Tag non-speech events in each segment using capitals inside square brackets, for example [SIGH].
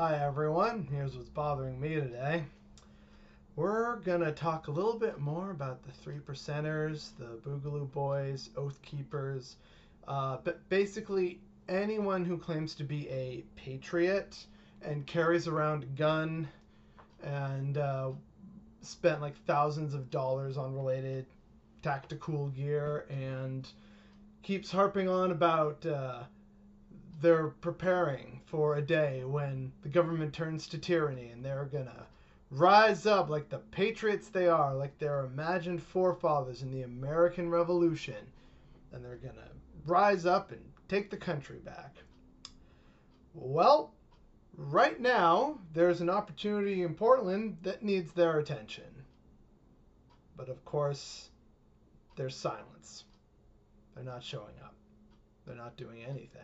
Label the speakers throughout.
Speaker 1: Hi everyone, here's what's bothering me today. We're gonna talk a little bit more about the three percenters, the Boogaloo Boys, Oath Keepers, uh, but basically anyone who claims to be a patriot and carries around a gun and uh, spent like thousands of dollars on related tactical gear and keeps harping on about uh, they're preparing for a day when the government turns to tyranny and they're gonna rise up like the patriots they are, like their imagined forefathers in the American Revolution, and they're gonna rise up and take the country back. Well, right now, there's an opportunity in Portland that needs their attention. But of course, there's silence. They're not showing up, they're not doing anything.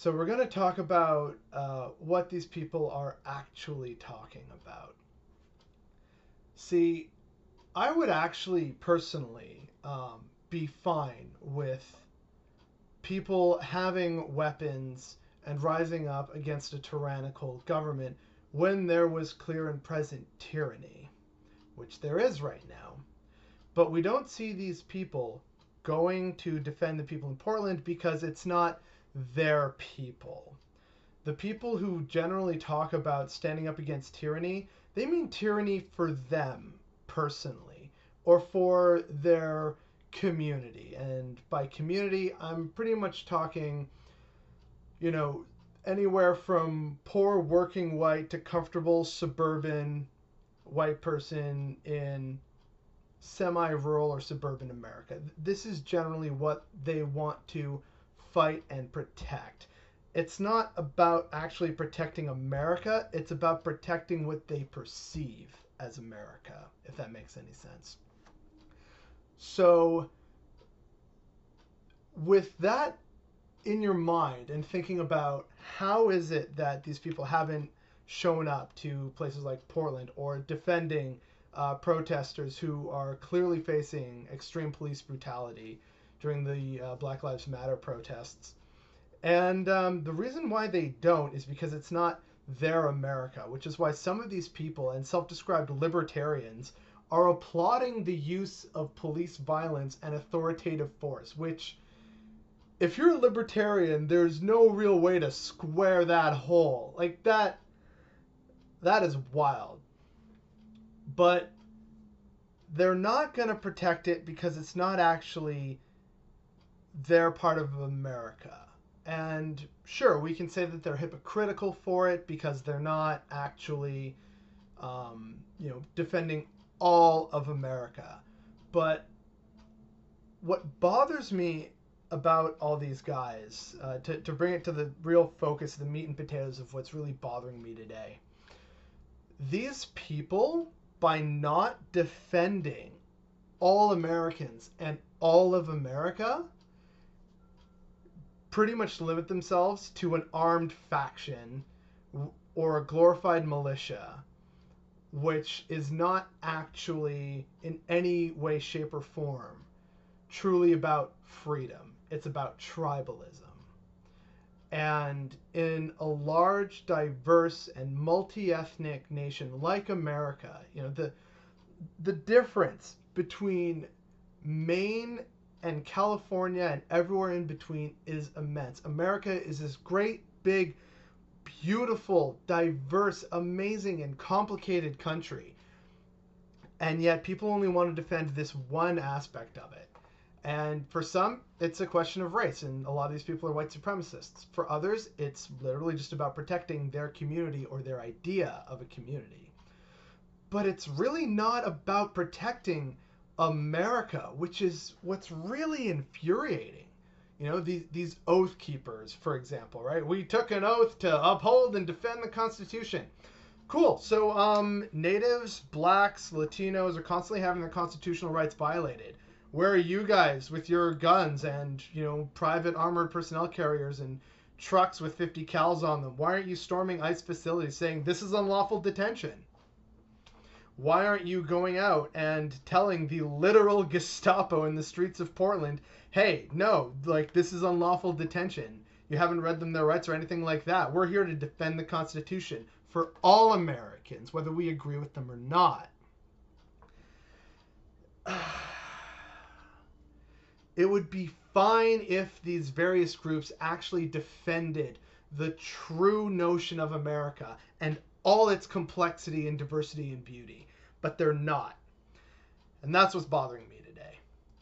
Speaker 1: So, we're going to talk about uh, what these people are actually talking about. See, I would actually personally um, be fine with people having weapons and rising up against a tyrannical government when there was clear and present tyranny, which there is right now. But we don't see these people going to defend the people in Portland because it's not their people. The people who generally talk about standing up against tyranny, they mean tyranny for them personally or for their community. And by community, I'm pretty much talking, you know, anywhere from poor working white to comfortable suburban white person in semi rural or suburban America. This is generally what they want to fight and protect. It's not about actually protecting America, it's about protecting what they perceive as America, if that makes any sense. So, with that in your mind and thinking about how is it that these people haven't shown up to places like Portland or defending uh, protesters who are clearly facing extreme police brutality during the uh, Black Lives Matter protests. And um, the reason why they don't is because it's not their America, which is why some of these people and self described libertarians are applauding the use of police violence and authoritative force, which, if you're a libertarian, there's no real way to square that hole. Like, that. That is wild. But they're not going to protect it because it's not actually their part of America. And sure, we can say that they're hypocritical for it because they're not actually, um, you know, defending all of America. But what bothers me about all these guys, uh, to, to bring it to the real focus, the meat and potatoes of what's really bothering me today, these people, by not defending all Americans and all of America, pretty much limit themselves to an armed faction or a glorified militia, which is not actually in any way, shape, or form truly about freedom. It's about tribalism. And in a large, diverse, and multi ethnic nation like America, you know, the, the difference between Maine and California and everywhere in between is immense. America is this great, big, beautiful, diverse, amazing, and complicated country. And yet people only want to defend this one aspect of it. And for some, it's a question of race, and a lot of these people are white supremacists. For others, it's literally just about protecting their community or their idea of a community. But it's really not about protecting America, which is what's really infuriating. You know, these, these oath keepers, for example, right? We took an oath to uphold and defend the Constitution. Cool. So, um, natives, blacks, Latinos are constantly having their constitutional rights violated. Where are you guys with your guns and, you know, private armored personnel carriers and trucks with 50 cals on them? Why aren't you storming ICE facilities saying this is unlawful detention? Why aren't you going out and telling the literal Gestapo in the streets of Portland, hey, no, like this is unlawful detention? You haven't read them their rights or anything like that. We're here to defend the Constitution for all Americans, whether we agree with them or not. [SIGHS] It would be fine if these various groups actually defended the true notion of America and all its complexity and diversity and beauty, but they're not. And that's what's bothering me